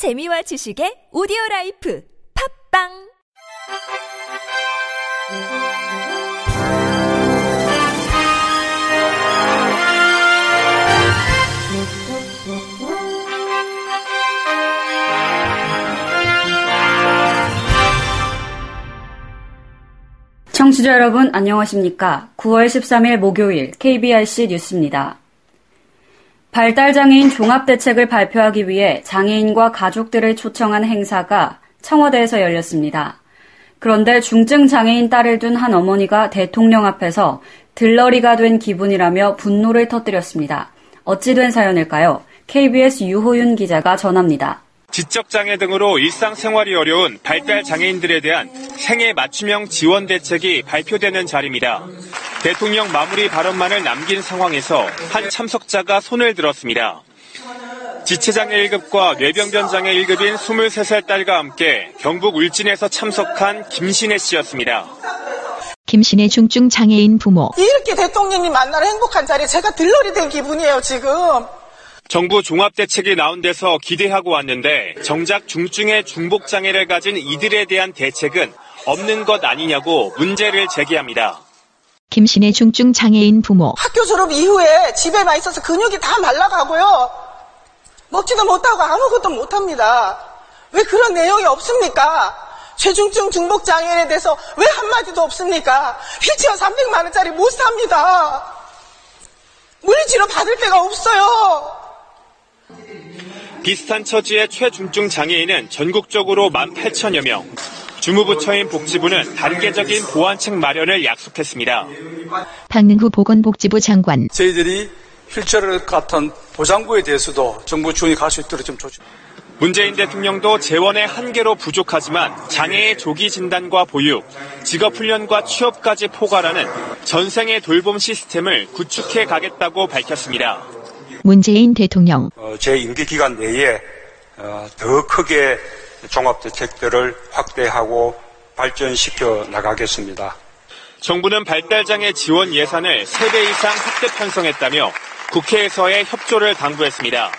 재미와 지식의 오디오 라이프 팝빵 청취자 여러분 안녕하십니까? 9월 13일 목요일 KBRC 뉴스입니다. 발달장애인 종합대책을 발표하기 위해 장애인과 가족들을 초청한 행사가 청와대에서 열렸습니다. 그런데 중증 장애인 딸을 둔 한 어머니가 대통령 앞에서 들러리가 된 기분이라며 분노를 터뜨렸습니다. 어찌 된 사연일까요? KBS 유호윤 기자가 전합니다. 지적장애 등으로 일상생활이 어려운 발달 장애인들에 대한 생애 맞춤형 지원 대책이 발표되는 자리입니다. 대통령 마무리 발언만을 남긴 상황에서 한 참석자가 손을 들었습니다. 지체장애 1급과 뇌병변장애 1급인 23살 딸과 함께 경북 울진에서 참석한 김신혜 씨였습니다. 김신혜 중증 장애인 부모. 이렇게 대통령님 만나는 행복한 자리에 제가 들러리 된 기분이에요, 지금. 정부 종합대책이 나온 데서 기대하고 왔는데 정작 중증의 중복장애를 가진 이들에 대한 대책은 없는 것 아니냐고 문제를 제기합니다. 김신혜 중증 장애인 부모. 학교 졸업 이후에 집에만 있어서 근육이 다 말라가고요. 먹지도 못하고 아무것도 못합니다. 왜 그런 내용이 없습니까? 최중증 중복 장애인에 대해서 왜 한마디도 없습니까? 휠체어 300만 원짜리 못 삽니다. 물리치료 받을 데가 없어요. 비슷한 처지의 최중증 장애인은 전국적으로 18,000여 명. 주무부처인 복지부는 단계적인 보완책 마련을 약속했습니다. 박능후 보건복지부 장관. 저희들이 휠체어 같은 보장구에 대해서도 정부 지원이 갈 수 있도록 좀 조치. 문재인 대통령도 재원의 한계로 부족하지만 장애의 조기 진단과 보육, 직업 훈련과 취업까지 포괄하는 전생의 돌봄 시스템을 구축해 가겠다고 밝혔습니다. 문재인 대통령. 어, 제 임기 기간 내에 어, 더 크게 종합대책들을 확대하고 발전시켜 나가겠습니다. 정부는 발달장애 지원 예산을 3배 이상 확대 편성했다며 국회에서의 협조를 당부했습니다.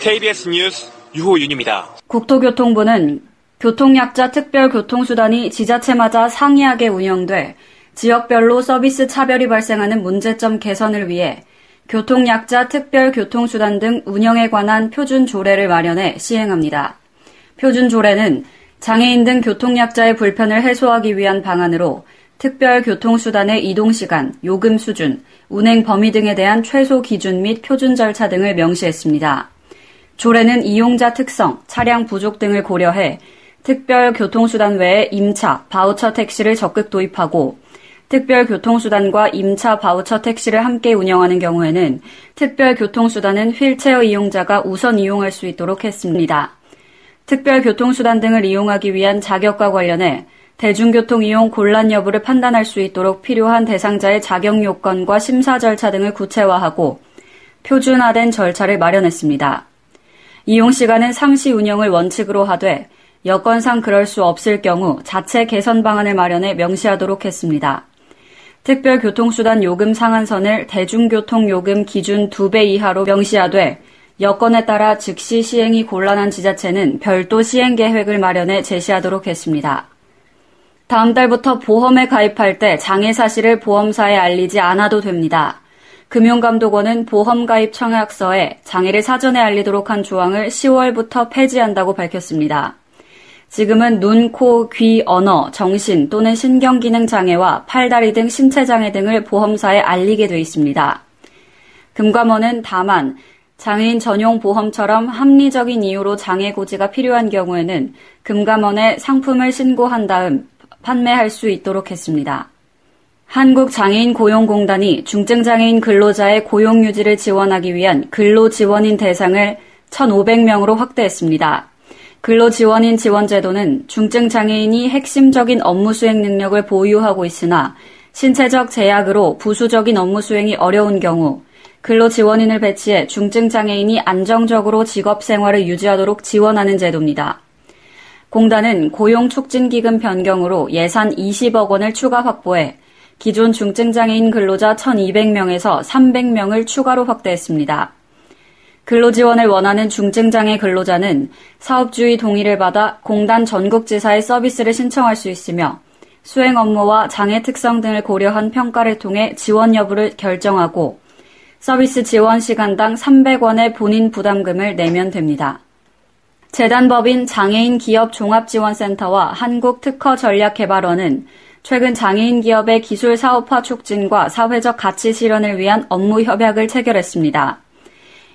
KBS 뉴스 유호윤입니다. 국토교통부는 교통약자 특별교통수단이 지자체마다 상이하게 운영돼 지역별로 서비스 차별이 발생하는 문제점 개선을 위해 교통약자 특별교통수단 등 운영에 관한 표준 조례를 마련해 시행합니다. 표준 조례는 장애인 등 교통약자의 불편을 해소하기 위한 방안으로 특별 교통수단의 이동 시간, 요금 수준, 운행 범위 등에 대한 최소 기준 및 표준 절차 등을 명시했습니다. 조례는 이용자 특성, 차량 부족 등을 고려해 특별 교통수단 외에 임차, 바우처 택시를 적극 도입하고 특별 교통수단과 임차 바우처 택시를 함께 운영하는 경우에는 특별 교통수단은 휠체어 이용자가 우선 이용할 수 있도록 했습니다. 특별 교통수단 등을 이용하기 위한 자격과 관련해 대중교통 이용 곤란 여부를 판단할 수 있도록 필요한 대상자의 자격 요건과 심사 절차 등을 구체화하고 표준화된 절차를 마련했습니다. 이용 시간은 상시 운영을 원칙으로 하되 여건상 그럴 수 없을 경우 자체 개선 방안을 마련해 명시하도록 했습니다. 특별교통수단 요금 상한선을 대중교통 요금 기준 2배 이하로 명시하되 여건에 따라 즉시 시행이 곤란한 지자체는 별도 시행 계획을 마련해 제시하도록 했습니다. 다음 달부터 보험에 가입할 때 장애 사실을 보험사에 알리지 않아도 됩니다. 금융감독원은 보험 가입 청약서에 장애를 사전에 알리도록 한 조항을 10월부터 폐지한다고 밝혔습니다. 지금은 눈, 코, 귀, 언어, 정신 또는 신경기능 장애와 팔다리 등 신체 장애 등을 보험사에 알리게 돼 있습니다. 금감원은 다만 장애인 전용 보험처럼 합리적인 이유로 장애 고지가 필요한 경우에는 금감원에 상품을 신고한 다음 판매할 수 있도록 했습니다. 한국장애인 고용공단이 중증장애인 근로자의 고용 유지를 지원하기 위한 근로지원인 대상을 1,500명으로 확대했습니다. 근로지원인 지원제도는 중증장애인이 핵심적인 업무 수행 능력을 보유하고 있으나 신체적 제약으로 부수적인 업무 수행이 어려운 경우 근로지원인을 배치해 중증장애인이 안정적으로 직업 생활을 유지하도록 지원하는 제도입니다. 공단은 고용촉진기금 변경으로 예산 20억 원을 추가 확보해 기존 중증장애인 근로자 1,200명에서 300명을 추가로 확대했습니다. 근로지원을 원하는 중증장애 근로자는 사업주의 동의를 받아 공단 전국지사의 서비스를 신청할 수 있으며 수행 업무와 장애 특성 등을 고려한 평가를 통해 지원 여부를 결정하고 서비스 지원 시간당 300원의 본인 부담금을 내면 됩니다. 재단법인 장애인 기업 종합지원센터와 한국특허전략개발원은 최근 장애인 기업의 기술 사업화 촉진과 사회적 가치 실현을 위한 업무 협약을 체결했습니다.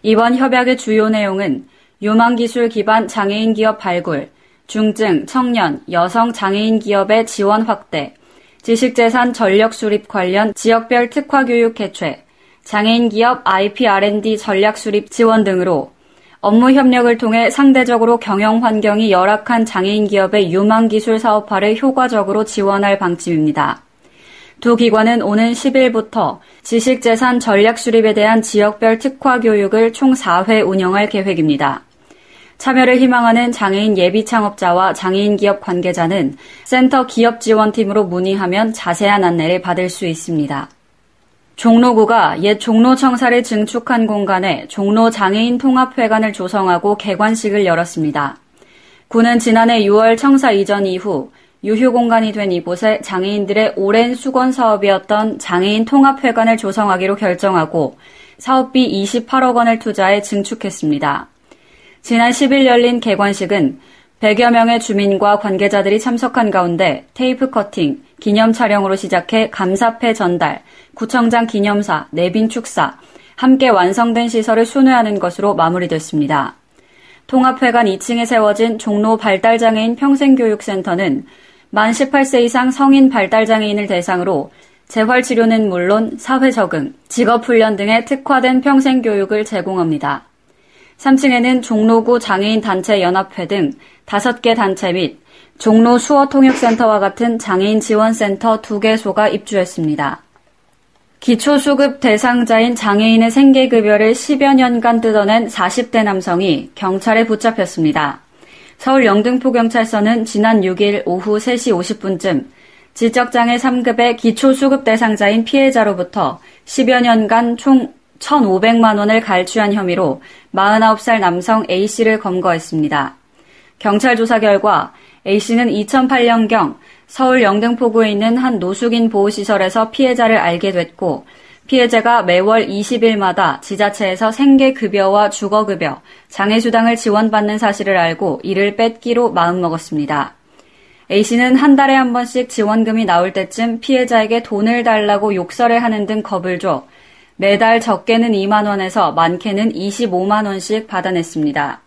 이번 협약의 주요 내용은 유망기술 기반 장애인 기업 발굴, 중증, 청년, 여성 장애인 기업의 지원 확대, 지식재산 전력 수립 관련 지역별 특화 교육 개최, 장애인 기업 IP R&D 전략 수립 지원 등으로 업무 협력을 통해 상대적으로 경영 환경이 열악한 장애인 기업의 유망 기술 사업화를 효과적으로 지원할 방침입니다. 두 기관은 오는 10일부터 지식재산 전략 수립에 대한 지역별 특화 교육을 총 4회 운영할 계획입니다. 참여를 희망하는 장애인 예비 창업자와 장애인 기업 관계자는 센터 기업 지원팀으로 문의하면 자세한 안내를 받을 수 있습니다. 종로구가 옛 종로청사를 증축한 공간에 종로장애인 통합회관을 조성하고 개관식을 열었습니다. 구는 지난해 6월 청사 이전 이후 유휴 공간이 된 이곳에 장애인들의 오랜 수건 사업이었던 장애인 통합회관을 조성하기로 결정하고 사업비 28억 원을 투자해 증축했습니다. 지난 10일 열린 개관식은 100여 명의 주민과 관계자들이 참석한 가운데 테이프 커팅, 기념 촬영으로 시작해 감사패 전달, 구청장 기념사, 내빈 축사, 함께 완성된 시설을 순회하는 것으로 마무리됐습니다. 통합회관 2층에 세워진 종로 발달장애인 평생교육센터는 만 18세 이상 성인 발달장애인을 대상으로 재활치료는 물론 사회 적응, 직업훈련 등의 특화된 평생교육을 제공합니다. 3층에는 종로구 장애인 단체 연합회 등 5개 단체 및 종로 수어 통역센터와 같은 장애인 지원센터 2개소가 입주했습니다. 기초수급 대상자인 장애인의 생계급여를 10여 년간 뜯어낸 40대 남성이 경찰에 붙잡혔습니다. 서울 영등포경찰서는 지난 6일 오후 3시 50분쯤 지적장애 3급의 기초수급 대상자인 피해자로부터 10여 년간 총 1,500만 원을 갈취한 혐의로 49살 남성 A씨를 검거했습니다. 경찰 조사 결과 A씨는 2008년경 서울 영등포구에 있는 한 노숙인 보호시설에서 피해자를 알게 됐고 피해자가 매월 20일마다 지자체에서 생계급여와 주거급여, 장애수당을 지원받는 사실을 알고 이를 뺏기로 마음먹었습니다. A씨는 한 달에 한 번씩 지원금이 나올 때쯤 피해자에게 돈을 달라고 욕설을 하는 등 겁을 줘 매달 적게는 2만원에서 많게는 25만원씩 받아냈습니다.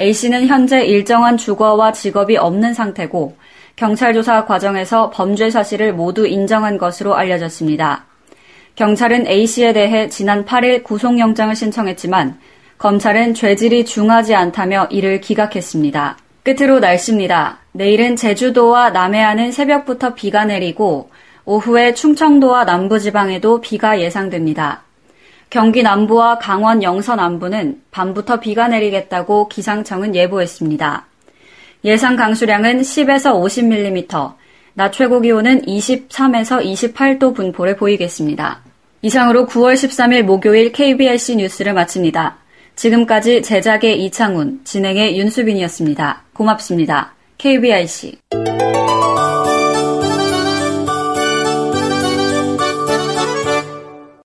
A씨는 현재 일정한 주거와 직업이 없는 상태고 경찰 조사 과정에서 범죄 사실을 모두 인정한 것으로 알려졌습니다. 경찰은 A씨에 대해 지난 8일 구속영장을 신청했지만 검찰은 죄질이 중하지 않다며 이를 기각했습니다. 끝으로 날씨입니다. 내일은 제주도와 남해안은 새벽부터 비가 내리고 오후에 충청도와 남부지방에도 비가 예상됩니다. 경기 남부와 강원 영서 남부는 밤부터 비가 내리겠다고 기상청은 예보했습니다. 예상 강수량은 10에서 50mm, 낮 최고 기온은 23에서 28도 분포를 보이겠습니다. 이상으로 9월 13일 목요일 KBRC 뉴스를 마칩니다. 지금까지 제작의 이창훈, 진행의 윤수빈이었습니다. 고맙습니다. KBRC.